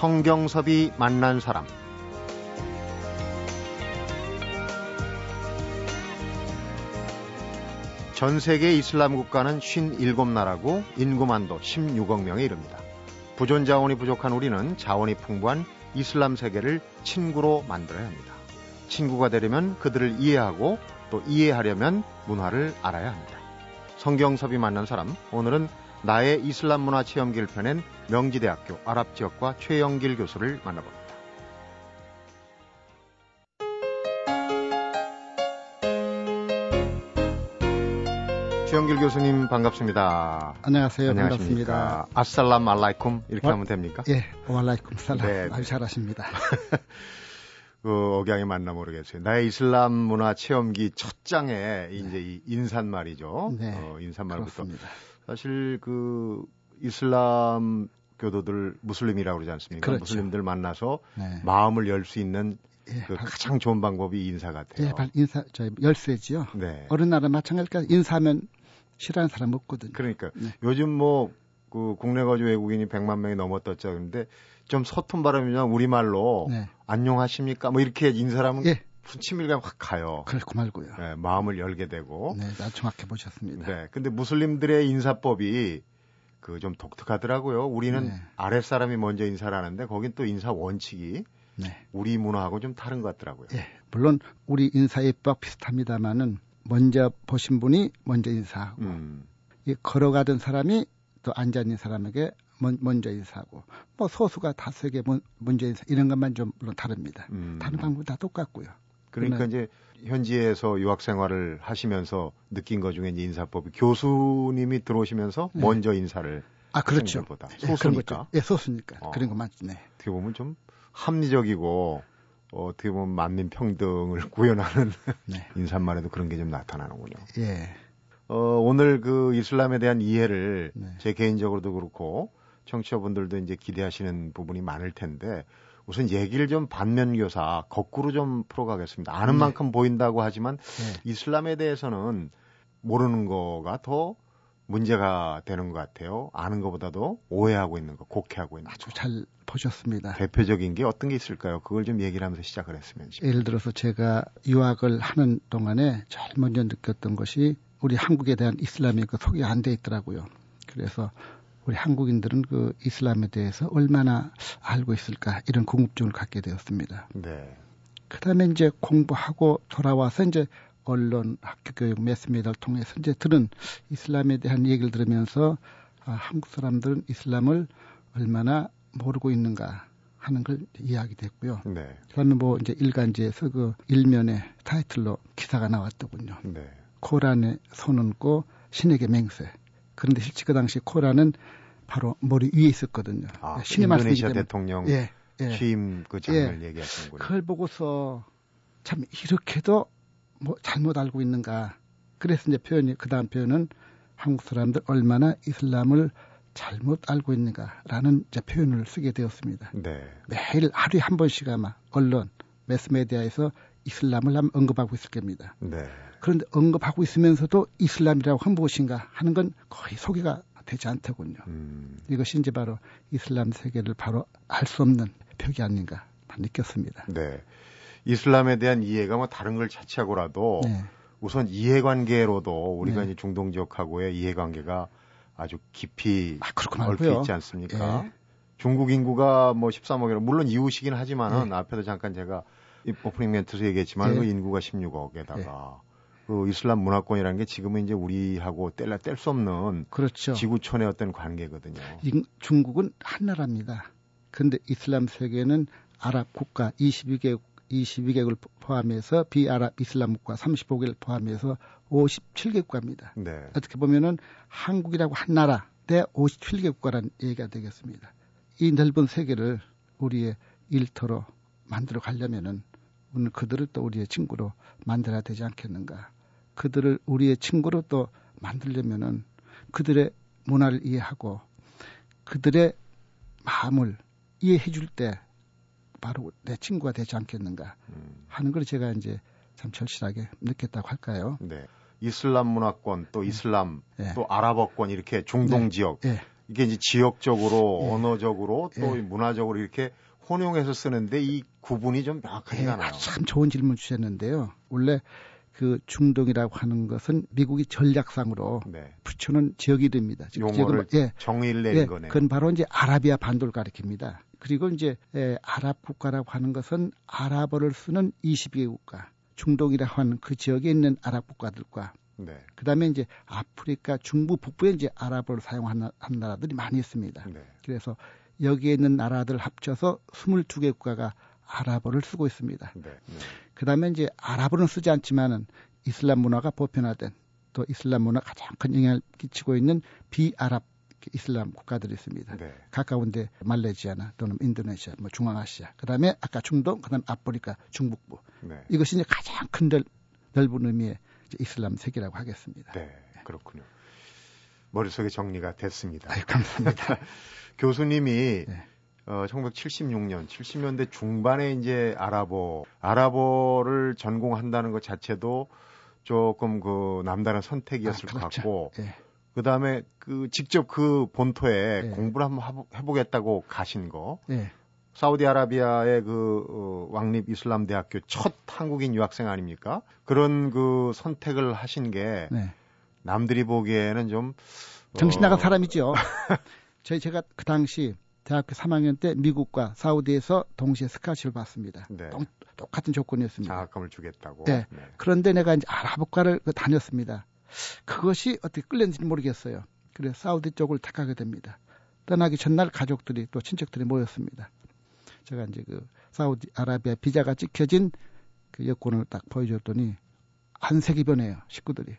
성경섭이 만난 사람 전 세계 이슬람 국가는 57나라고 인구만도 16억 명에 이릅니다. 부존 자원이 부족한 우리는 자원이 풍부한 이슬람 세계를 친구로 만들어야 합니다. 친구가 되려면 그들을 이해하고 또 이해하려면 문화를 알아야 합니다. 성경섭이 만난 사람, 오늘은 나의 이슬람 문화 체험기를 펴낸 명지대학교 아랍 지역과 최영길 교수를 만나봅니다. 최영길 교수님 반갑습니다. 안녕하세요. 안녕하십니까. 반갑습니다. 아살람 알라이쿰 이렇게 어? 하면 됩니까? 예, 와라이쿰 살람. 네, 네. 아주 잘하십니다. 그 억양이 맞나 모르겠어요. 나의 이슬람 문화 체험기 첫 장에 이제 이 인사말이죠. 네, 어, 인사말부터 그렇습니다. 사실 그 이슬람 교도들 무슬림이라고 그러지 않습니까? 그렇죠. 무슬림들 만나서 네. 마음을 열 수 있는 예, 그 발- 가장 좋은 방법이 인사 같아요. 예, 발- 인사, 저 열쇠지요. 네. 어느 나라 마찬가지니까 인사하면 싫어하는 사람 없거든요. 그러니까 네. 요즘 뭐 그 국내 거주 외국인이 100만 명이 넘었다죠. 근데 좀 서툰 발음이면 우리말로 네. 안녕하십니까? 뭐 이렇게 인사하면 예, 친밀감 확 가요. 그렇고 말고요. 네, 마음을 열게 되고. 네, 아주 정확해 보셨습니다. 네. 근데 무슬림들의 인사법이 그 좀 독특하더라고요. 우리는 네. 아랫 사람이 먼저 인사를 하는데 거긴 또 인사 원칙이 네. 우리 문화하고 좀 다른 것 같더라고요. 예, 물론 우리 인사예법 비슷합니다만은 먼저 보신 분이 먼저 인사하고 음. 이 걸어가던 사람이 또 앉아 있는 사람에게 먼, 먼저 인사하고 뭐 소수가 다수에게 먼, 먼저 인사 이런 것만 좀 물론 다릅니다. 음. 다른 방법 다 똑같고요. 그러니까 이제 현지에서 유학 생활을 하시면서 느낀 것 중에 인사법이 교수님이 들어오시면서 네. 먼저 인사를 아 그렇죠. 예, 그런 소수니까. 예, 소수니까 어. 그런 거 맞죠. 네. 어떻게 보면 좀 합리적이고 어, 어떻게 보면 만민 평등을 구현하는 네. 인사말에도 그런 게 좀 나타나는군요. 예. 어, 오늘 그 이슬람에 대한 이해를 네. 제 개인적으로도 그렇고 청취자분들도 이제 기대하시는 부분이 많을 텐데 우선 얘기를 좀 반면교사 거꾸로 좀 풀어가겠습니다. 아는 네. 만큼 보인다고 하지만 네. 이슬람에 대해서는 모르는 거가 더 문제가 되는 것 같아요. 아는 것보다도 오해하고 있는 거, 곡해하고 있는 거. 아주 잘 보셨습니다. 대표적인 게 어떤 게 있을까요? 그걸 좀 얘기를 하면서 시작을 했으면 싶어요. 예를 들어서 제가 유학을 하는 동안에 제일 먼저 느꼈던 것이 우리 한국에 대한 이슬람이 그 소개 안 돼 있더라고요. 그래서 우리 한국인들은 그 이슬람에 대해서 얼마나 알고 있을까 이런 궁금증을 갖게 되었습니다. 네. 그다음에 이제 공부하고 돌아와서 이제 언론, 학교 교육, 매스미디어를 통해서 이제 들은 이슬람에 대한 얘기를 들으면서 아, 한국 사람들은 이슬람을 얼마나 모르고 있는가 하는 걸 이해하게 됐고요. 네. 그다음에 뭐 이제 일간지에서 그 일면에 타이틀로 기사가 나왔더군요. 네. 코란에 손 얹고 신에게 맹세. 그런데 실제 그 당시 코란은 바로 머리 위에 있었거든요. 아, 신의 말씀이기 때문에. 대통령 예, 예. 취임 그 장면을 얘기하시는군요. 그걸 보고서 참 이렇게도 뭐 잘못 알고 있는가. 그래서 이제 표현이 그 다음 표현은 한국 사람들 얼마나 이슬람을 잘못 알고 있는가라는 이제 표현을 쓰게 되었습니다. 네. 매일 하루에 한 번씩 아마 언론, 매스메디아에서 이슬람을 한- 언급하고 있을 겁니다. 네. 그런데 언급하고 있으면서도 이슬람이라고 한 무엇인가 하는 건 거의 소개가 되지 않더군요. 음. 이것이 이제 바로 이슬람 세계를 바로 알 수 없는 표기 아닌가 느꼈습니다. 네. 이슬람에 대한 이해가 뭐 다른 걸 차치하고라도 네. 우선 이해관계로도 우리가 네. 이제 중동 지역하고의 이해관계가 아주 깊이 아, 말고요. 있지 않습니까? 예. 중국 인구가 뭐 13억이라 물론 이웃이긴 하지만은 네. 앞에도 잠깐 제가 이 오프닝 멘트에서 얘기했지만 예. 그 인구가 16억에다가 그 이슬람 문화권이라는 게 지금은 이제 우리하고 뗄라 뗄 수 없는 그렇죠. 지구촌의 어떤 관계거든요. 이- 중국은 한 나라입니다. 근데 이슬람 세계는 아랍 국가 22개국 22개국을 포함해서 비아랍 이슬람 국가 35개를 포함해서 57개 국가입니다. 네. 어떻게 보면은 한국이라고 한 나라 대 57개 국가라는 얘기가 되겠습니다. 이 넓은 세계를 우리의 일터로 만들어 가려면은 오늘 그들을 또 우리의 친구로 만들어야 되지 않겠는가. 그들을 우리의 친구로 또 만들려면은 그들의 문화를 이해하고 그들의 마음을 이해해 줄 때 바로 내 친구가 되지 않겠는가 음, 하는 걸 제가 이제 참 절실하게 느꼈다고 할까요? 네. 이슬람 문화권 또 이슬람 예. 또 아랍어권 이렇게 중동 네. 지역 예. 이게 이제 지역적으로 예. 언어적으로 또 예. 문화적으로 이렇게 혼용해서 쓰는데 이 구분이 좀 명확하지가 예, 않아요. 참 좋은 질문 주셨는데요. 원래 그 중동이라고 하는 것은 미국이 전략상으로 네. 붙여놓은 지역 이름입니다. 즉 용어를 지역은- 예, 정의를 내린 예, 거네요. 그건 바로 이제 아라비아 반도를 가리킵니다. 그리고 이제 예, 아랍 국가라고 하는 것은 아랍어를 쓰는 22개 국가, 중동이라고 하는 그 지역에 있는 아랍 국가들과 네. 그다음에 이제 아프리카 중부 북부에 이제 아랍어를 사용하는 하는 나라들이 많이 있습니다. 네. 그래서 여기에 있는 나라들 합쳐서 22개 국가가 아랍어를 쓰고 있습니다. 네. 네. 그다음에 이제 아랍어는 쓰지 않지만은 이슬람 문화가 보편화된 또 이슬람 문화 가장 큰 영향을 끼치고 있는 비아랍 이슬람 국가들이 있습니다. 네. 가까운데 말레이시아나 또는 인도네시아, 뭐 중앙아시아, 그다음에 아까 중동, 그다음 에 아프리카, 중북부 네. 이것이 이제 가장 큰 넓, 넓은 의미의 이슬람 세계라고 하겠습니다. 네. 그렇군요. 머릿속에 정리가 됐습니다. 아유, 감사합니다. 교수님이 네. 어, 1976년, 70년대 중반에 이제 아랍어, 아랍어를 전공한다는 것 자체도 조금 그 남다른 선택이었을 아, 것. 같고, 예. 그 다음에 그 직접 그 본토에 네. 공부를 한번 해보겠다고 가신 거, 예. 사우디아라비아의 그 어, 왕립 이슬람 대학교 첫 한국인 유학생 아닙니까? 그런 그 선택을 하신 게 네. 남들이 보기에는 좀 정신 나간 어, 사람이죠. 저희 제가 그 당시 대학교 3학년 때 미국과 사우디에서 동시에 스카시를 받습니다. 네. 동- 똑같은 조건이었습니다. 장학금을 주겠다고. 네. 그런데 내가 이제 아랍어과를 그 다녔습니다. 그것이 어떻게 끌렸는지 모르겠어요. 그래서 사우디 쪽을 택하게 됩니다. 떠나기 전날 가족들이 또 친척들이 모였습니다. 제가 이제 그 사우디 아라비아 비자가 찍혀진 그 여권을 딱 보여줬더니 한색이 변해요. 식구들이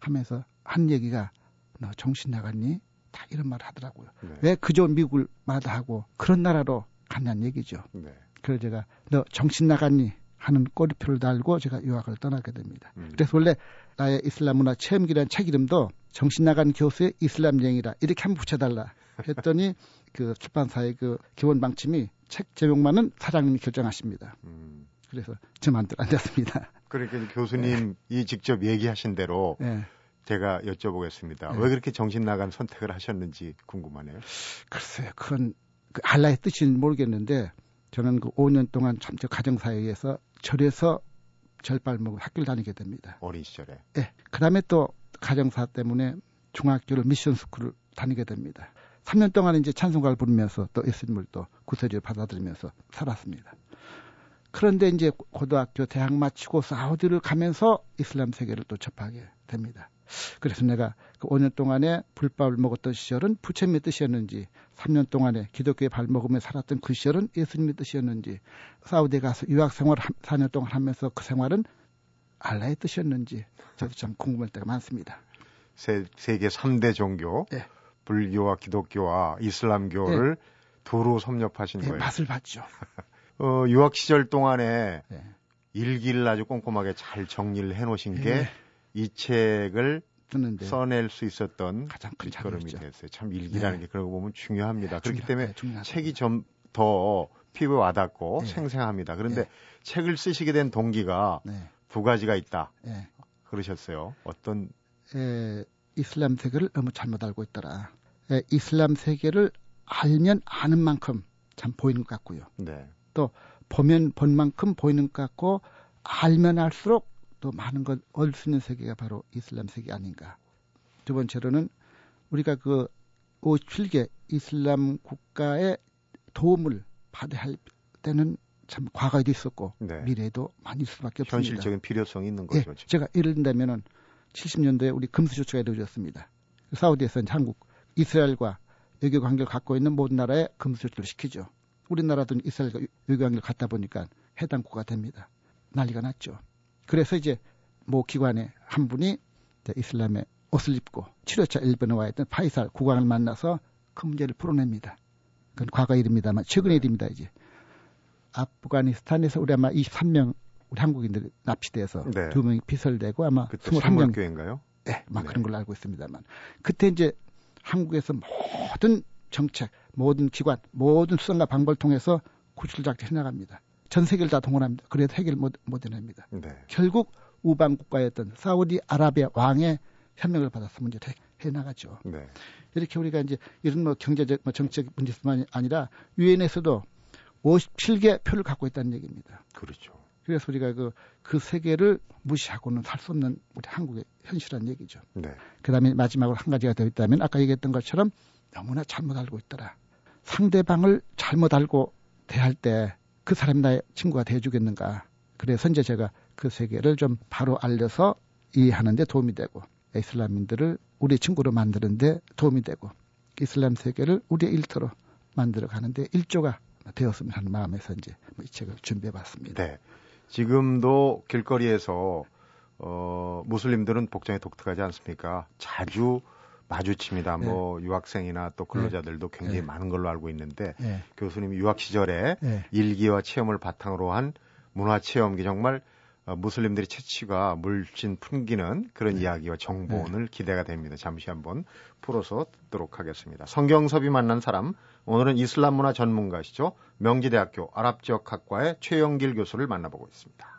하면서 한 얘기가 너 정신 나갔니? 다 이런 말 하더라고요. 네. 왜 그저 미국을 마다하고 그런 나라로 갔냐는 얘기죠. 네. 그래서 제가 너 정신 나갔니? 하는 꼬리표를 달고 제가 유학을 떠나게 됩니다. 음. 그래서 원래 나의 이슬람 문화 체험기라는 책 이름도 정신 나간 교수의 이슬람 여행이라 이렇게 한번 붙여달라 했더니 그 출판사의 그 기본 방침이 책 제목만은 사장님이 결정하십니다. 음. 그래서 제 마음대로 안 됐습니다. 그러니까 교수님이 직접 얘기하신 대로 예. 제가 여쭤보겠습니다. 네. 왜 그렇게 정신 나간 선택을 하셨는지 궁금하네요. 글쎄요, 그건 그 알라의 뜻인지 모르겠는데 저는 그 5년 동안 참저 가정사회에서 절에서 절발먹고 학교를 다니게 됩니다. 어린 시절에. 예. 그 다음에 또 가정사 때문에 중학교를 미션 스쿨을 다니게 됩니다. 3년 동안 이제 찬송가를 부르면서 또 예수님을 또 구세주를 받아들이면서 살았습니다. 그런데 이제 고등학교, 대학 마치고 사우디를 가면서 이슬람 세계를 또 접하게 됩니다. 그래서 내가 그 5년 동안에 불밥을 먹었던 시절은 부처님의 뜻이었는지, 3년 동안에 기독교의 발먹으며 살았던 그 시절은 예수님의 뜻이었는지, 사우디에 가서 유학 생활을 4년 동안 하면서 그 생활은 알라의 뜻이었는지, 저도 참 궁금할 때가 많습니다. 세, 세계 3대 종교, 예. 불교와 기독교와 이슬람교를 두루 섭렵하신 예, 거예요. 맛을 봤죠. 어, 유학 시절 동안에 예. 일기를 아주 꼼꼼하게 잘 정리를 해놓으신 게 예. 이 책을 듣는데 써낼 수 있었던 가장 큰 자극이죠. 됐어요. 참 일기라는 네. 게거 보면 중요합니다. 그렇기 중요하- 때문에 네. 책이 좀 더 피부에 와닿고 네. 생생합니다. 그런데 네. 책을 쓰시게 된 동기가 네. 두 가지가 있다. 예. 그러셨어요. 어떤 에, 이슬람 세계를 너무 잘못 알고 있더라. 에, 이슬람 세계를 알면 아는 만큼 참 보이는 것 같고요. 네. 보면 본 만큼 보이는 것 같고 알면 알수록 또 많은 걸 얻을 수 있는 세계가 바로 이슬람 세계 아닌가. 두 번째로는 우리가 그 57개 이슬람 국가의 도움을 받아야 할 때는 참 과거에도 있었고 네. 미래에도 많이 있을 수밖에 없습니다. 현실적인 필요성이 있는 예, 거죠. 지금. 제가 예를 든다면은 70년대에 우리 금수 조치가 이루어졌습니다. 사우디에서는 한국, 이스라엘과 외교 관계를 갖고 있는 모든 나라에 금수 조치를 시키죠. 우리나라도 이스라엘과 외교 관계를 갖다 보니까 해당 국가 됩니다. 난리가 났죠. 그래서 이제 모 기관의 한 분이 이슬람의 옷을 입고 치료차 일본에 와 있던 파이살 국왕을 만나서 그 문제를 풀어냅니다. 그건 과거 일입니다만 최근의 일입니다 이제. 아프가니스탄에서 우리 아마 23명 우리 한국인들이 납치돼서 네. 두 명이 피설되고 아마 그때 21명 선물교회인가요? 네, 막 네. 그런 걸로 알고 있습니다만 그때 이제 한국에서 모든 정책, 모든 기관, 모든 수단과 방법을 통해서 구출 작전 해나갑니다. 전 세계를 다 동원합니다. 그래도 해결 못, 못 해냅니다. 네. 결국 우방 국가였던 사우디 아라비아 왕의 협력을 받아서 문제를 해, 해나가죠. 네. 이렇게 우리가 이제 이런 뭐 경제적, 뭐 정치적 문제뿐만 아니라 유엔에서도 57개 표를 갖고 있다는 얘기입니다. 그렇죠. 그래서 우리가 그, 그 세계를 무시하고는 살 수 없는 우리 한국의 현실한 얘기죠. 네. 그 다음에 마지막으로 한 가지가 더 있다면 아까 얘기했던 것처럼 너무나 잘못 알고 있더라. 상대방을 잘못 알고 대할 때 그 사람이 나의 친구가 돼주겠는가. 그래서 이제 제가 그 세계를 좀 바로 알려서 이해하는데 도움이 되고 이슬람인들을 우리 친구로 만드는데 도움이 되고 이슬람 세계를 우리의 일터로 만들어 가는데 일조가 되었으면 하는 마음에서 이제 뭐이 책을 준비해 봤습니다. 네. 지금도 길거리에서 어, 무슬림들은 복장이 독특하지 않습니까? 자주 마주칩니다. 네. 뭐 유학생이나 또 근로자들도 네. 굉장히 네. 많은 걸로 알고 있는데 네. 교수님이 유학 시절에 네. 일기와 체험을 바탕으로 한 문화 체험기 정말 어, 무슬림들의 채취가 물씬 풍기는 그런 네. 이야기와 정보는 기대가 됩니다. 잠시 한번 풀어서 듣도록 하겠습니다. 성경섭이 만난 사람 오늘은 이슬람 문화 전문가시죠. 명지대학교 아랍지역학과의 최영길 교수를 만나보고 있습니다.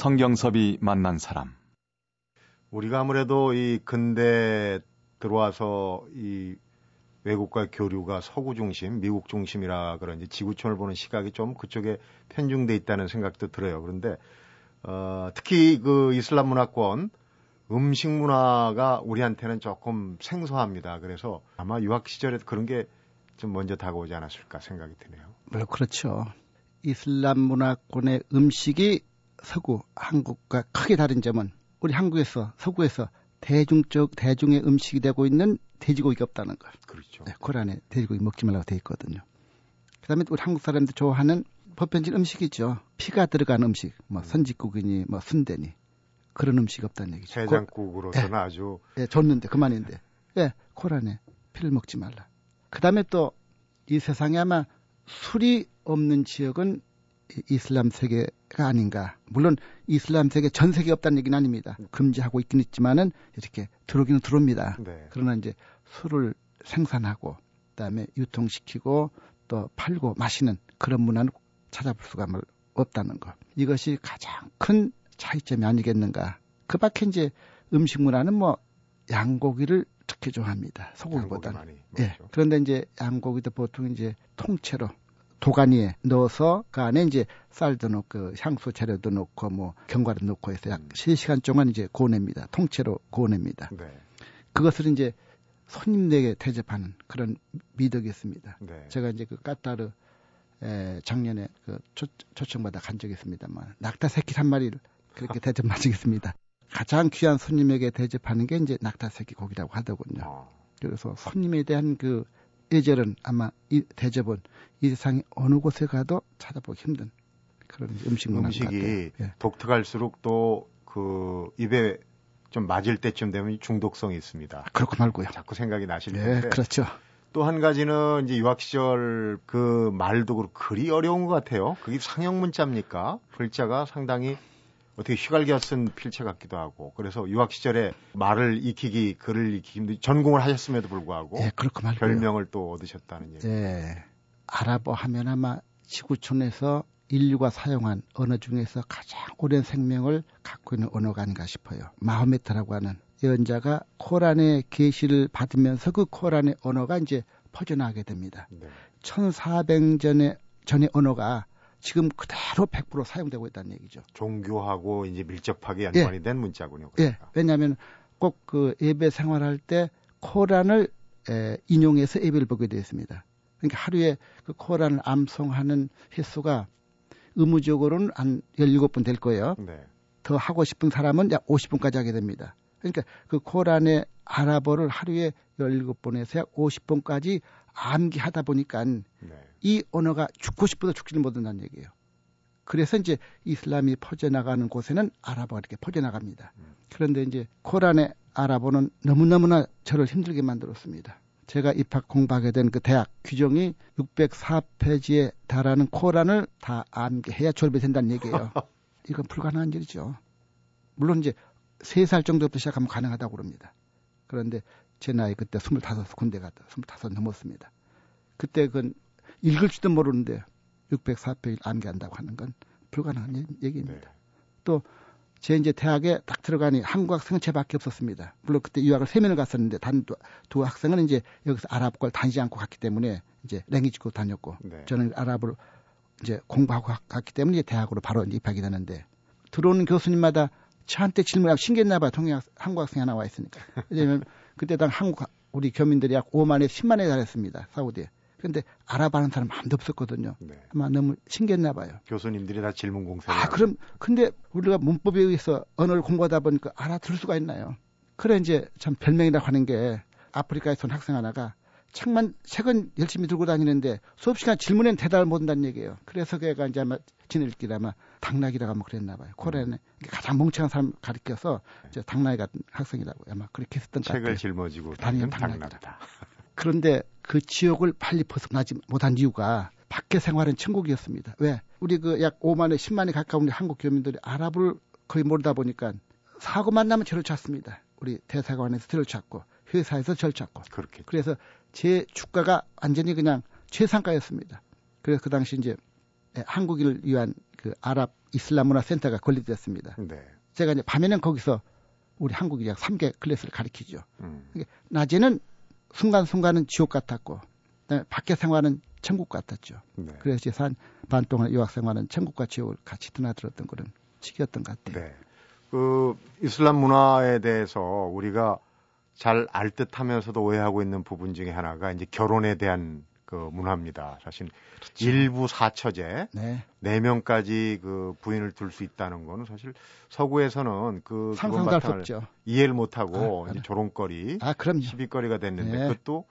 성경섭이 만난 사람. 우리가 아무래도 이 근대 들어와서 이 외국과 교류가 서구 중심, 미국 중심이라 그런지 지구촌을 보는 시각이 좀 그쪽에 편중돼 있다는 생각도 들어요. 그런데 어, 특히 그 이슬람 문화권 음식 문화가 우리한테는 조금 생소합니다. 그래서 아마 유학 시절에 그런 게 좀 먼저 다가오지 않았을까 생각이 드네요. 물론 그렇죠. 이슬람 문화권의 음식이 서구, 한국과 크게 다른 점은 우리 한국에서 서구에서 대중적 대중의 음식이 되고 있는 돼지고기가 없다는 걸. 그렇죠. 네, 코란에 돼지고기 먹지 말라고 돼 있거든요. 그다음에 우리 한국 사람들 좋아하는 보편적 음식이죠. 피가 들어간 음식, 뭐 음. 선지국이니 뭐 순대니 그런 음식 없다는 얘기죠. 해장국으로서는 네. 아주 예, 네, 좋는데 그만인데. 예, 네, 코란에 피를 먹지 말라. 그다음에 또 이 세상에 아마 술이 없는 지역은 이슬람 세계 가 아닌가. 물론 이슬람 세계 전 세계 없다는 얘기는 아닙니다. 금지하고 있긴 있지만은 이렇게 들어오기는 들어옵니다. 네. 그러나 이제 술을 생산하고 그다음에 유통시키고 또 팔고 마시는 그런 문화는 찾아볼 수가 없다는 것. 이것이 가장 큰 차이점이 아니겠는가. 그 밖에 이제 음식 문화는 뭐 양고기를 특히 좋아합니다. 소고기보다는. 예. 그런데 이제 양고기도 보통 이제 통째로 도가니에 넣어서 그 안에 이제 쌀도 넣고 그 향수 재료도 넣고 뭐 견과류 넣고 해서 약 3시간 동안 이제 고냅니다. 통째로 고냅니다. 네. 그것을 이제 손님들에게 대접하는 그런 미덕이 있습니다. 네. 제가 이제 그 까따르 에, 작년에 그 초, 초청받아 간 적이 있습니다만 낙타 새끼 한 마리를 그렇게 대접 마치겠습니다. 가장 귀한 손님에게 대접하는 게 이제 낙타 새끼 고기라고 하더군요. 어. 그래서 손님에 대한 그 예절은 아마 이 대접은 이 세상에 어느 곳에 가도 찾아보기 힘든 그런 음식 문화 음식이 예. 독특할수록 또 그 입에 좀 맞을 때쯤 되면 중독성이 있습니다. 아, 그렇고 말고요. 자꾸 생각이 나실 예, 텐데. 그렇죠. 또 한 가지는 이제 유학 시절 그 말도 그렇고 글이 어려운 것 같아요. 그게 상형 문자입니까? 글자가 상당히 어떻게 휘갈겨 쓴 필체 같기도 하고 그래서 유학 시절에 말을 익히기 글을 익히기 전공을 하셨음에도 불구하고 예, 그렇고 말고요. 별명을 또 얻으셨다는 얘기. 예. 아랍어 하면 아마 지구촌에서 인류가 사용한 언어 중에서 가장 오랜 생명을 갖고 있는 언어가 아닌가 싶어요. 마호메트라고 하는 예언자가 코란의 계시를 받으면서 그 코란의 언어가 이제 퍼져나가게 됩니다. 네. 1400전의 전의 언어가 지금 그대로 100% 사용되고 있다는 얘기죠. 종교하고 이제 밀접하게 연관이 예. 된 문자군요. 그러니까. 예. 왜냐하면 꼭 그 예배 생활할 때 코란을 에, 인용해서 예배를 보게 되어 있습니다. 그러니까 하루에 그 코란을 암송하는 횟수가 의무적으로는 한 17번 될 거예요. 네. 더 하고 싶은 사람은 약 50분까지 하게 됩니다. 그러니까 그 코란의 아랍어를 하루에 17번에서 약 50번까지 암기하다 보니까 네. 이 언어가 죽고 싶어도 죽지를 못한다는 얘기예요. 그래서 이제 이슬람이 퍼져나가는 곳에는 아랍어가 이렇게 퍼져나갑니다. 음. 그런데 이제 코란의 아랍어는 너무너무나 저를 힘들게 만들었습니다. 제가 입학 공부하게 된 그 대학 규정이 604페이지에 달하는 코란을 다 암기해야 졸업된다는 얘기예요. 이건 불가능한 일이죠. 물론 이제 3살 정도부터 시작하면 가능하다고 그럽니다. 그런데 제 나이 그때 25 군대 갔다 25 넘었습니다. 그때 그건 읽을 줄도 모르는데 604페이지를 암기한다고 하는 건 불가능한 얘기입니다. 네. 또, 제 이제 대학에 딱 들어가니 한국 학생은 제밖에 없었습니다. 물론 그때 유학을 세 명을 갔었는데 단두 학생은 이제 여기서 아랍과를 다니지 않고 갔기 때문에 이제 랭이지고 다녔고 네. 저는 아랍을 이제 공부하고 갔기 때문에 이제 대학으로 바로 이제 입학이 되는데 들어오는 교수님마다 저한테 질문하고 신기했나 봐요. 동양 한국 학생이 하나 와 있으니까. 왜냐면 그때 당 한국 우리 교민들이 약 5만에 10만에 달했습니다. 사우디에. 근데 알아봐는 사람 아무도 없었거든요. 네. 아마 너무 신기했나 봐요. 교수님들이 다 질문 공세를 아, 그럼 근데 우리가 문법에 의해서 언어를 공부하다 보니까 알아들을 수가 있나요? 그래 이제 참 별명이라고 하는 게 아프리카에서 온 학생 하나가 책만 책은 열심히 들고 다니는데 수업 시간 질문엔 대답을 못 한다는 얘기예요. 그래서 걔가 이제 아마 지낼길 아마 당나귀라고 아마 그랬나 봐요. 코레네 가장 멍청한 사람 가리켜서 이제 당나귀 같은 학생이라고 아마 그렇게 했었던 것 책을 같아요. 짊어지고 다니는 당나귀다. 그런데 그 지옥을 빨리 벗어나지 못한 이유가 밖에 생활은 천국이었습니다. 왜? 우리 그 약 5만에 10만에 가까운 우리 한국 교민들이 아랍을 거의 모르다 보니까 사고만 나면 저를 찾습니다. 우리 대사관에서 저를 찾고 회사에서 저를 찾고 그렇게 그래서 제 주가가 완전히 그냥 최상가였습니다. 그래서 그 당시 이제 한국인을 위한 그 아랍 이슬람 문화 센터가 건립됐습니다. 네. 제가 이제 밤에는 거기서 우리 한국어 약 3개 클래스를 가르치죠. 음. 낮에는 순간순간은 지옥 같았고 그다음에 밖에 생활은 천국 같았죠. 네. 그래서 이제 반 동안 유학 생활은 천국과 지옥을 같이 드나들었던 그런 시기였던 것 같아요. 네. 그 이슬람 문화에 대해서 우리가 잘 알 듯하면서도 오해하고 있는 부분 중에 하나가 이제 결혼에 대한 그 문화입니다. 사실 그렇죠. 일부 사처제 네. 네 명까지 그 부인을 둘 수 있다는 거는 사실 서구에서는 그 상상도 할 수. 이해를 못 하고 아, 이제 조롱거리, 아, 그럼요. 시비거리가 됐는데 네. 그것도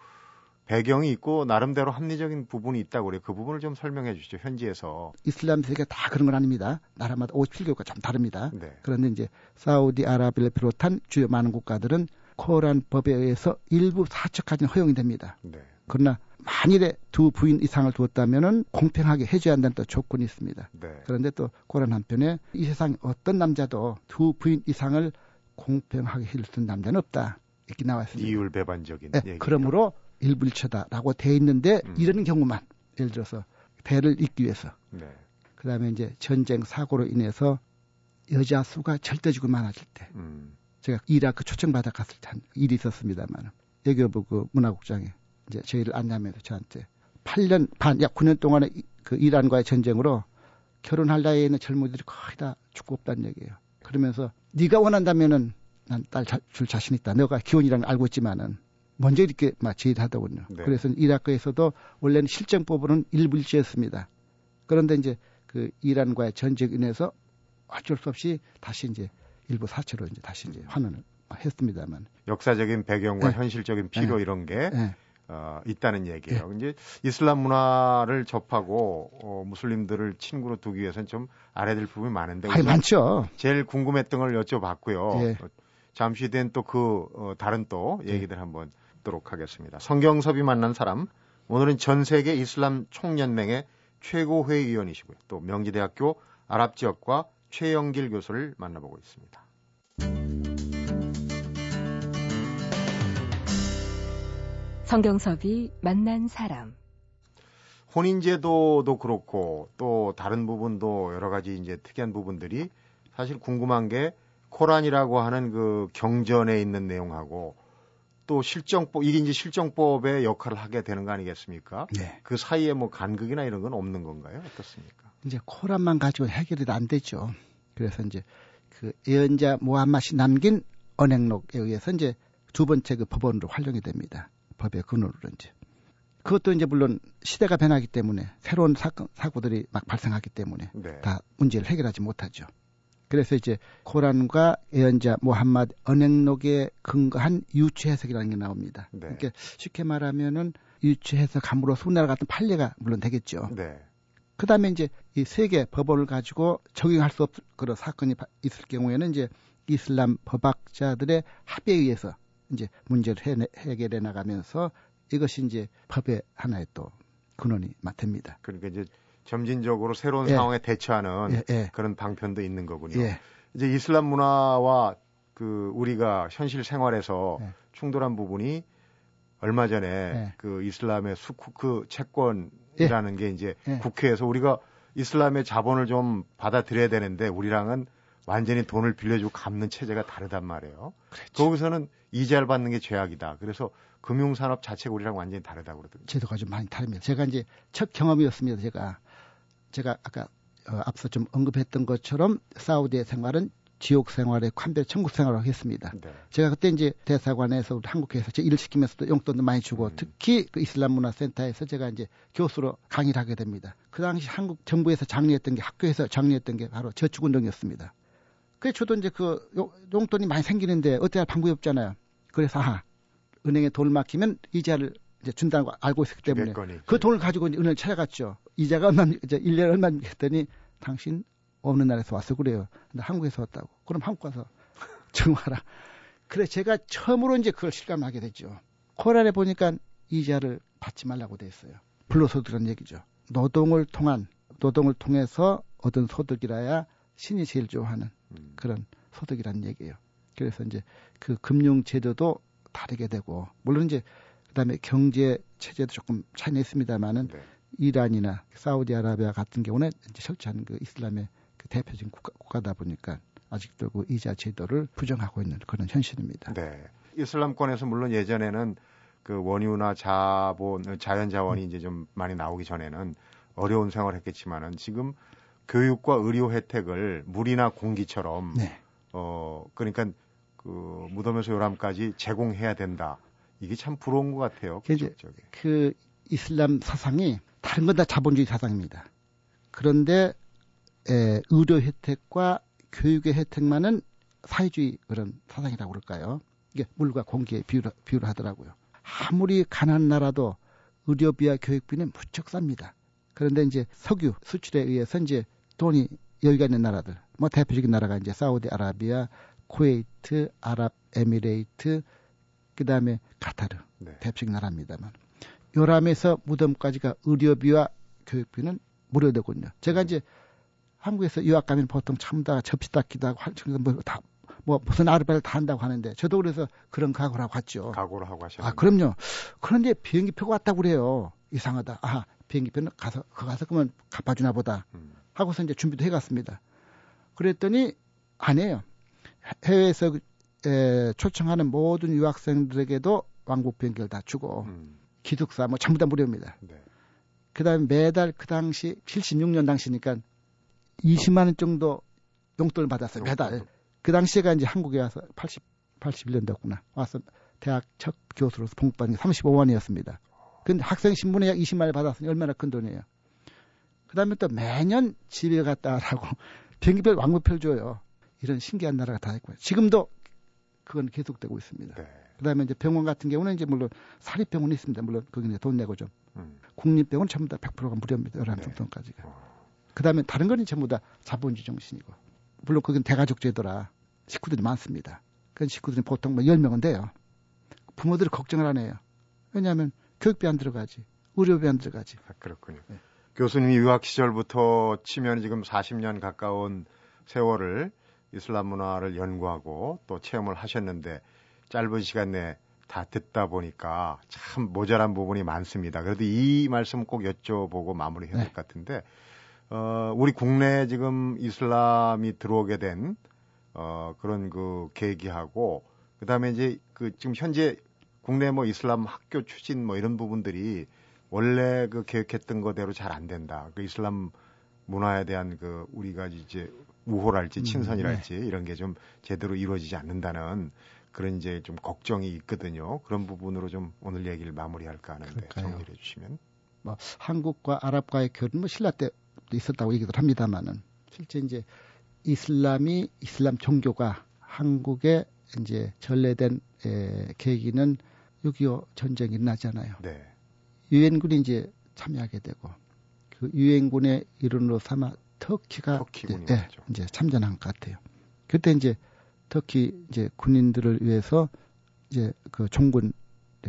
배경이 있고 나름대로 합리적인 부분이 있다고 그래요. 그 부분을 좀 설명해 주시죠. 현지에서. 이슬람 세계가 다 그런 건 아닙니다. 나라마다 57개국가 좀 다릅니다. 네. 그런데 이제 사우디아라비아를 비롯한 주요 많은 국가들은 코란 법에 의해서 일부 사척까지는 허용이 됩니다. 네. 그러나 만일에 두 부인 이상을 두었다면은 공평하게 해줘야 한다는 또 조건이 있습니다. 네. 그런데 또 코란 한편에 이 세상 어떤 남자도 두 부인 이상을 공평하게 해줄 수 있는 남자는 없다. 이렇게 나와 있습니다. 이율 배반적인 네. 그러므로 일불처다라고 돼 있는데 음. 이런 경우만 예를 들어서 배를 잇기 위해서 네. 그다음에 이제 전쟁 사고로 인해서 여자 수가 절대적으로 많아질 때 음. 제가 이라크 초청받아 갔을 때 한 일이 있었습니다만 외교부 그 문화국장이 이제 저희를 안내하면서 저한테 8년 반, 약 9년 동안의 이- 그 이란과의 전쟁으로 결혼할 나이에 있는 젊은이들이 거의 다 죽고 없다는 얘기예요. 그러면서 네가 원한다면은 난 딸 줄 자신 있다. 너가 기혼이라는 걸 알고 있지만은 먼저 이렇게 막 제의를 하더군요. 네. 그래서 이라크에서도 원래는 실정법으로는 일부일제였습니다. 그런데 이제 그 이란과의 전쟁 인해서 어쩔 수 없이 다시 이제 일부 사체로 이제 다시 이제 환원을 했습니다만. 역사적인 배경과 네. 현실적인 필요 네. 이런 게 예. 어, 있다는 얘기예요. 이제 이슬람 문화를 접하고 어, 무슬림들을 친구로 두기 위해서는 좀 알아야 될 부분이 많은데 우선 많죠. 제일 궁금했던 걸 여쭤봤고요. 예. 어, 잠시 뒤엔 또그 어, 다른 또 얘기들 한번 듣도록 하겠습니다. 성경섭이 만난 사람 오늘은 전 세계 이슬람 총연맹의 최고 회의위원이시고요. 또 명지대학교 아랍 지역과 최영길 교수를 만나보고 있습니다. 성경섭이 만난 사람. 혼인제도도 그렇고 또 다른 부분도 여러 가지 이제 특이한 부분들이 사실 궁금한 게 코란이라고 하는 그 경전에 있는 내용하고 또 실정법 이게 이제 실정법의 역할을 하게 되는 거 아니겠습니까? 네. 그 사이에 뭐 간극이나 이런 건 없는 건가요? 어떻습니까? 이제 코란만 가지고 해결이 안 되죠. 그래서 이제 그 예언자 모함맛이 남긴 언행록에 의해서 이제 두 번째 그 법원으로 활용이 됩니다. 법의 근원으로 이제. 그것도 이제 물론 시대가 변하기 때문에 새로운 사건, 사고들이 막 발생하기 때문에 네. 다 문제를 해결하지 못하죠. 그래서 이제 코란과 예언자 모함마드 언행록에 근거한 유추 해석이라는 게 나옵니다. 네. 그러니까 쉽게 말하면은 유추 해석함으로 수나라 같은 판례가 물론 되겠죠. 네. 그 다음에 이제 이 세계 법원을 가지고 적용할 수 없을 그런 사건이 바- 있을 경우에는 이제 이슬람 법학자들의 합의에 의해서 이제 문제를 해, 해결해 나가면서 이것이 이제 법의 하나의 또 근원이 됩니다. 그러니까 이제 점진적으로 새로운 예. 상황에 대처하는 예, 예, 그런 방편도 있는 거군요. 예. 이제 이슬람 문화와 그 우리가 현실 생활에서 예. 충돌한 부분이 얼마 전에 예. 그 이슬람의 수쿠크 채권 이라는 게 이제 예. 국회에서 우리가 이슬람의 자본을 좀 받아들여야 되는데 우리랑은 완전히 돈을 빌려주고 갚는 체제가 다르단 말이에요. 그렇죠. 거기서는 이자를 받는 게 죄악이다. 그래서 금융산업 자체가 우리랑 완전히 다르다 그러더라고요. 제도가 좀 많이 다릅니다. 제가 이제 첫 경험이었습니다. 제가 제가 아까 어, 앞서 좀 언급했던 것처럼 사우디의 생활은 지옥 생활에 관대 천국 생활을 했습니다. 네. 제가 그때 이제 대사관에서 한국에서 제 일을 시키면서도 용돈도 많이 주고 음. 특히 그 이슬람 문화센터에서 제가 이제 교수로 강의를 하게 됩니다. 그 당시 한국 정부에서 장려했던 게 학교에서 장려했던 게 바로 저축운동이었습니다. 그래 저도 이제 그 용돈이 많이 생기는데 어떻게 할 방법이 없잖아요. 그래서 아 은행에 돈을 맡기면 이자를 이제 준다고 알고 있었기 때문에 그 돈을 가지고 은행을 찾아갔죠. 이자가 얼마 이제 1년에 얼마 했더니 당신 어느 나라에서 왔어 그래요. 근데 한국에서 왔다고. 그럼 한국 가서 정화라. 그래 제가 처음으로 이제 그걸 실감하게 됐죠. 코란에 보니까 이자를 받지 말라고 돼 있어요. 불로소득이라는 얘기죠. 노동을 통한 노동을 통해서 얻은 소득이라야 신이 제일 좋아하는 음. 그런 소득이라는 얘기예요. 그래서 이제 그 금융 제도도 다르게 되고 물론 이제 그다음에 경제 체제도 조금 차이는 있습니다만은 네. 이란이나 사우디아라비아 같은 경우는 이제 철저한 그 이슬람의 그 대표적인 국가, 다 보니까 아직도 그 이자 제도를 부정하고 있는 그런 현실입니다. 네. 이슬람권에서 물론 예전에는 그 원유나 자본, 자연 자원이 음. 이제 좀 많이 나오기 전에는 어려운 생활을 했겠지만은 지금 교육과 의료 혜택을 물이나 공기처럼 네. 어 그러니까 그 무덤에서 요람까지 제공해야 된다. 이게 참 부러운 것 같아요. 그, 그 이슬람 사상이 다른 건 다 자본주의 사상입니다. 그런데 에, 의료 혜택과 교육의 혜택만은 사회주의 그런 사상이라고 그럴까요? 이게 물과 공기에 비유를, 비유를 하더라고요. 아무리 가난한 나라도 의료비와 교육비는 무척 쌉니다. 그런데 이제 석유 수출에 의해서 이제 돈이 여유가 있는 나라들, 뭐 대표적인 나라가 이제 사우디아라비아, 쿠웨이트, 아랍에미레이트, 그 다음에 카타르 네. 대표적인 나라입니다만 요람에서 무덤까지가 의료비와 교육비는 무료되군요. 제가 이제 한국에서 유학 가면 보통 참다 접시 닦기도 하고 뭐다 뭐 무슨 아르바이를 다 한다고 하는데 저도 그래서 그런 각오를 하고 갔죠. 각오를 하고 하셨어요. 아 그럼요. 그런데 비행기표가 왔다고 그래요. 이상하다. 아 비행기표는 가서 거 가서 그러면 갚아주나 보다. 음. 하고서 이제 준비도 해갔습니다. 그랬더니 안 해요. 해외에서 에, 초청하는 모든 유학생들에게도 왕복 비행기를 다 주고 음. 기숙사 뭐 전부 다 무료입니다. 네. 그다음에 매달 그 당시 76년 당시니까 20만 원 정도 용돈을 받았어요. 매달. 그 당시에가 이제 한국에 와서 80 81년도였구나. 와서 대학 첫 교수로서 봉급받는 게 35만이었습니다. 근데 학생 신분에 약 20만 원 받았으니 얼마나 큰 돈이에요. 그 다음에 또 매년 집에 갔다 라고 비행기표 왕복표를 줘요. 이런 신기한 나라가 다 있고요. 지금도 그건 계속되고 있습니다. 네. 그 다음에 이제 병원 같은 경우는 이제 물론 사립병원이 있습니다. 물론 거기는 돈 내고 좀 음. 국립병원 전부 다 100%가 무료입니다. 11정도까지가. 그다음에 다른 거는 전부 다 자본주의 정신이고 물론 거긴 대가족 제도라 식구들이 많습니다. 그 식구들이 보통 뭐 10명은 돼요. 부모들이 걱정을 안 해요. 왜냐하면 교육비 안 들어가지, 의료비 안 들어가지. 아, 그렇군요. 네. 교수님이 유학 시절부터 치면 지금 40년 가까운 세월을 이슬람 문화를 연구하고 또 체험을 하셨는데 짧은 시간 내에 다 듣다 보니까 참 모자란 부분이 많습니다. 그래도 이 말씀 꼭 여쭤보고 마무리해야 될것 네. 같은데 어, 우리 국내에 지금 이슬람이 들어오게 된 어, 그런 그 계기하고 그다음에 이제 그 지금 현재 국내 뭐 이슬람 학교 추진 뭐 이런 부분들이 원래 그 계획했던 거대로 잘 안 된다. 그 이슬람 문화에 대한 그 우리가 이제 우호랄지 음, 친선이랄지 음, 네. 이런 게 좀 제대로 이루어지지 않는다는 그런 이제 좀 걱정이 있거든요. 그런 부분으로 좀 오늘 얘기를 마무리할까 하는데 그럴까요? 정리를 해주시면. 뭐 한국과 아랍과의 교류는 뭐 신라 때도 있었다고 얘기를 합니다만은 실제 이제 이슬람이 이슬람 종교가 한국에 이제 전래된 에, 계기는 6.25 전쟁이 일어나잖아요. 네. 유엔군이 이제 참여하게 되고 그 유엔군의 일원으로 삼아 터키가 예, 이제 참전한 것 같아요. 그때 이제 터키 이제 군인들을 위해서 이제 그 종군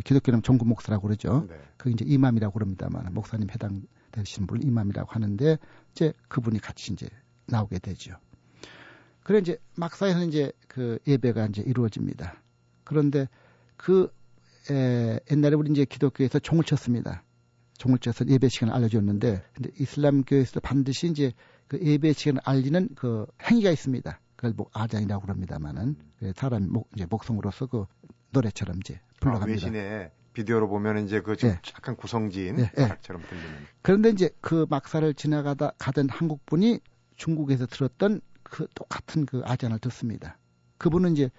기독교는 종군 목사라고 그러죠. 네. 그 이제 이맘이라고 그럽니다만 목사님 해당 되시는 분을 이맘이라고 하는데 이제 그분이 같이 이제 나오게 되죠. 그래 이제 막사에는 이제 그 예배가 이제 이루어집니다. 그런데 그 에, 옛날에 우리 이제 기독교에서 종을 쳤습니다. 종을째서 예배 시간을 알려줬는데 근데 이슬람교에서 반드시 이제 그 예배 시간을 알리는 그 행위가 있습니다. 그걸 뭐 아잔이라고 그럽니다만은 그 사람 목 이제 목성으로서 그 노래처럼 이제 불러갑니다. 아, 외신에 비디오로 보면 이제 그 네. 약간 구성진 네, 네. 처럼 들리는. 그런데 이제 그 막사를 지나가다 가던 한국 분이 중국에서 들었던 그 똑같은 그 아잔을 듣습니다. 그분은 이제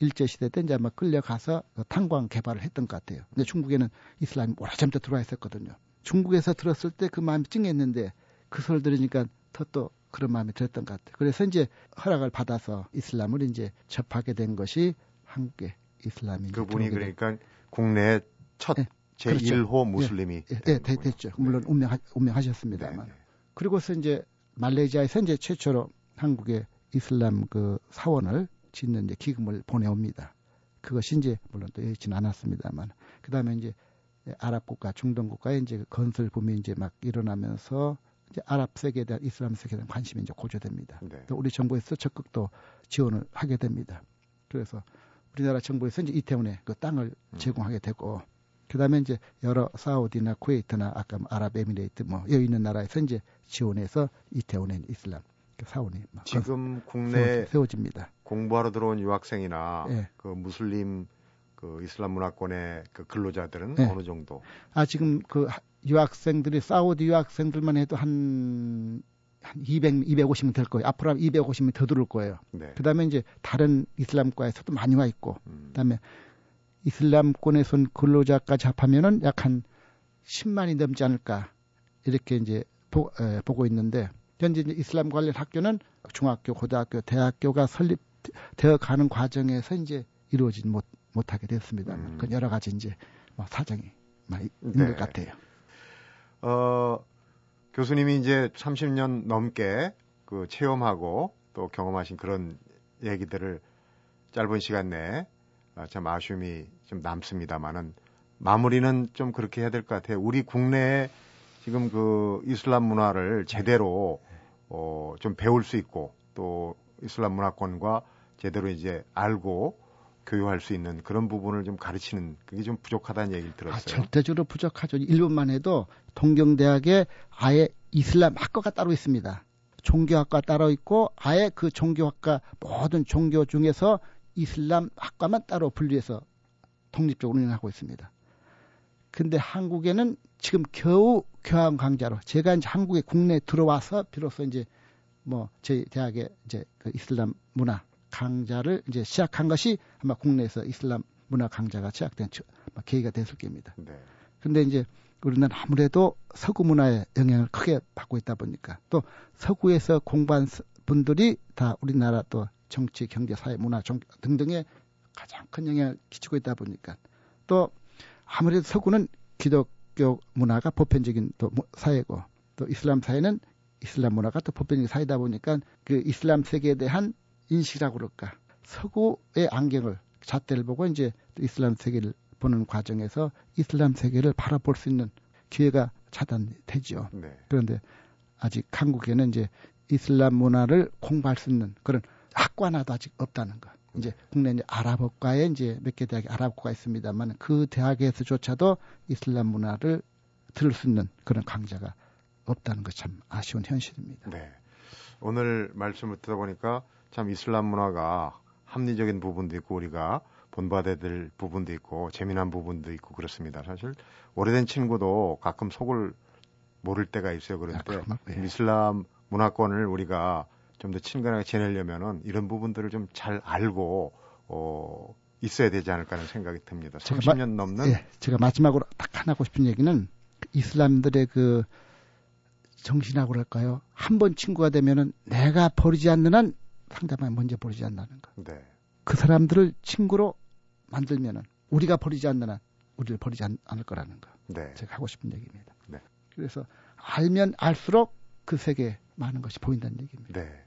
일제 시대 때 이제 아마 끌려가서 그 탄광 개발을 했던 것 같아요. 근데 중국에는 이슬람이 오래전부터 들어와 있었거든요. 중국에서 들었을 때 그 마음이 찡했는데 그 소리를 들으니까 더또 그런 마음이 들었던 것 같아요. 그래서 이제 허락을 받아서 이슬람을 이제 접하게 된 것이 한국의 이슬람이. 그분이 그러니까 국내 첫 네, 제1호 그렇죠. 무슬림이 예, 예, 네, 됐죠. 물론 운명하, 운명하셨습니다만. 네, 네. 그리고서 이제 말레이시아에서 이제 최초로 한국의 이슬람 그 사원을 짓는 이제 기금을 보내옵니다. 그것이 이제 물론 또 여의치는 않았습니다만 그 다음에 이제 아랍 국가, 중동 국가에 이제 그 건설 붐이 이제 막 일어나면서 이제 아랍 세계에 대한 이슬람 세계에 대한 관심이 이제 고조됩니다. 네. 또 우리 정부에서 적극 또 지원을 하게 됩니다. 그래서 우리나라 정부에서 이제 이태원에 그 땅을 음. 제공하게 되고 그다음에 이제 여러 사우디나 쿠웨이트나 아까 뭐 아랍에미레이트 뭐 여기 있는 나라에서 이제 지원해서 이태원에 이슬람 그 사원이 지금 국내 세워집니다. 공부하러 들어온 유학생이나 네. 그 무슬림 그 이슬람 문화권의 그 근로자들은 네. 어느 정도? 아 지금 그 유학생들이 사우디 유학생들만 해도 한, 한 200, 250명 될 거예요. 앞으로 250명 더 들어올 거예요. 네. 그 다음에 이제 다른 이슬람과에서도 많이 와 있고, 음. 그 다음에 이슬람권에서 온 근로자까지 합하면은 약 한 10만이 넘지 않을까 이렇게 이제 보, 에, 보고 있는데 현재 이제 이슬람 관련 학교는 중학교, 고등학교, 대학교가 설립되어 가는 과정에서 이제 이루어지지 못, 못하게 됐습니다. 음. 그 여러 가지 이제 뭐 사정이 많이 있는 네. 것 같아요. 어, 교수님이 이제 30년 넘게 그 체험하고 또 경험하신 그런 얘기들을 짧은 시간 내에 아, 참 아쉬움이 좀 남습니다만은 마무리는 좀 그렇게 해야 될 것 같아요. 우리 국내에 지금 그 이슬람 문화를 제대로 어, 좀 배울 수 있고 또 이슬람 문화권과 제대로 이제 알고 교육할 수 있는 그런 부분을 좀 가르치는 그게 좀 부족하다는 얘기를 들었어요. 아, 절대적으로 부족하죠. 일본만 해도 동경대학에 아예 이슬람 학과가 따로 있습니다. 종교학과 따로 있고 아예 그 종교학과 모든 종교 중에서 이슬람 학과만 따로 분리해서 독립적으로 운영하고 있습니다. 근데 한국에는 지금 겨우 교환 강좌로 제가 이제 한국에 국내에 들어와서 비로소 이제 뭐 저희 대학에 이제 그 이슬람 문화 강좌를 이제 시작한 것이 아마 국내에서 이슬람 문화 강좌가 시작된 계기가 됐을 겁니다. 네. 근데 이제 우리는 아무래도 서구 문화의 영향을 크게 받고 있다 보니까 또 서구에서 공부한 분들이 다 우리나라 또 정치, 경제, 사회, 문화, 종 등등에 가장 큰 영향을 끼치고 있다 보니까 또 아무래도 서구는 기독교 문화가 보편적인 또 사회고 또 이슬람 사회는 이슬람 문화가 또 보편적인 사회다 보니까 그 이슬람 세계에 대한 인식이라고 그럴까 서구의 안경을 잣대를 보고 이제 이슬람 세계를 보는 과정에서 이슬람 세계를 바라볼 수 있는 기회가 차단되죠. 네. 그런데 아직 한국에는 이제 이슬람 문화를 공부할 수 있는 그런 학과나도 아직 없다는 거. 이제 국내 이제 아랍어과에 이제 몇 개 대학이 아랍어가 있습니다만 그 대학에서조차도 이슬람 문화를 들을 수 있는 그런 강좌가 없다는 것 참 아쉬운 현실입니다. 네. 오늘 말씀을 듣다 보니까 참 이슬람 문화가 합리적인 부분도 있고 우리가 본받아야 될 부분도 있고 재미난 부분도 있고 그렇습니다. 사실 오래된 친구도 가끔 속을 모를 때가 있어요. 그런데 아, 네. 이슬람 문화권을 우리가 좀 더 친근하게 지내려면은 이런 부분들을 좀 잘 알고 어 있어야 되지 않을까 하는 생각이 듭니다. 30년 마, 넘는 예, 제가 마지막으로 딱 하나 하고 싶은 얘기는 이슬람들의 그 정신이라고 그럴까요? 한 번 친구가 되면은 내가 버리지 않는 한 상대방이 먼저 버리지 않는다는 거. 네. 그 사람들을 친구로 만들면은 우리가 버리지 않는 한 우리를 버리지 않, 을 거라는 거. 네. 제가 하고 싶은 얘기입니다. 네. 그래서 알면 알수록 그 세계에 많은 것이 보인다는 얘기입니다. 네.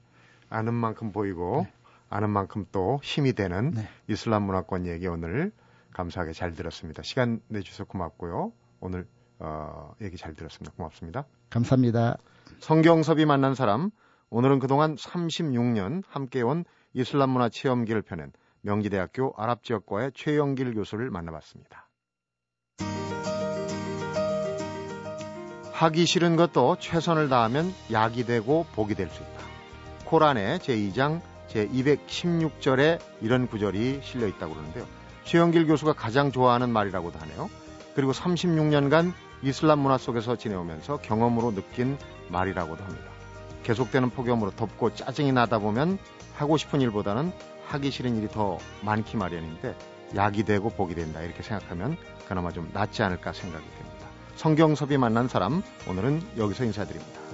아는 만큼 보이고 네. 아는 만큼 또 힘이 되는 네. 이슬람 문화권 얘기 오늘 감사하게 잘 들었습니다. 시간 내주셔서 고맙고요. 오늘 어, 얘기 잘 들었습니다. 고맙습니다. 감사합니다. 성경섭이 만난 사람 오늘은 그동안 36년 함께 온 이슬람 문화 체험기를 펴낸 명지대학교 아랍지역과의 최영길 교수를 만나봤습니다. 하기 싫은 것도 최선을 다하면 약이 되고 복이 될 수 있다. 코란의 제2장 제216절에 이런 구절이 실려 있다고 그러는데요. 최영길 교수가 가장 좋아하는 말이라고도 하네요. 그리고 36년간 이슬람 문화 속에서 지내오면서 경험으로 느낀 말이라고도 합니다. 계속되는 폭염으로 덥고 짜증이 나다 보면 하고 싶은 일보다는 하기 싫은 일이 더 많기 마련인데 약이 되고 복이 된다 이렇게 생각하면 그나마 좀 낫지 않을까 생각이 됩니다. 성경섭이 만난 사람 오늘은 여기서 인사드립니다.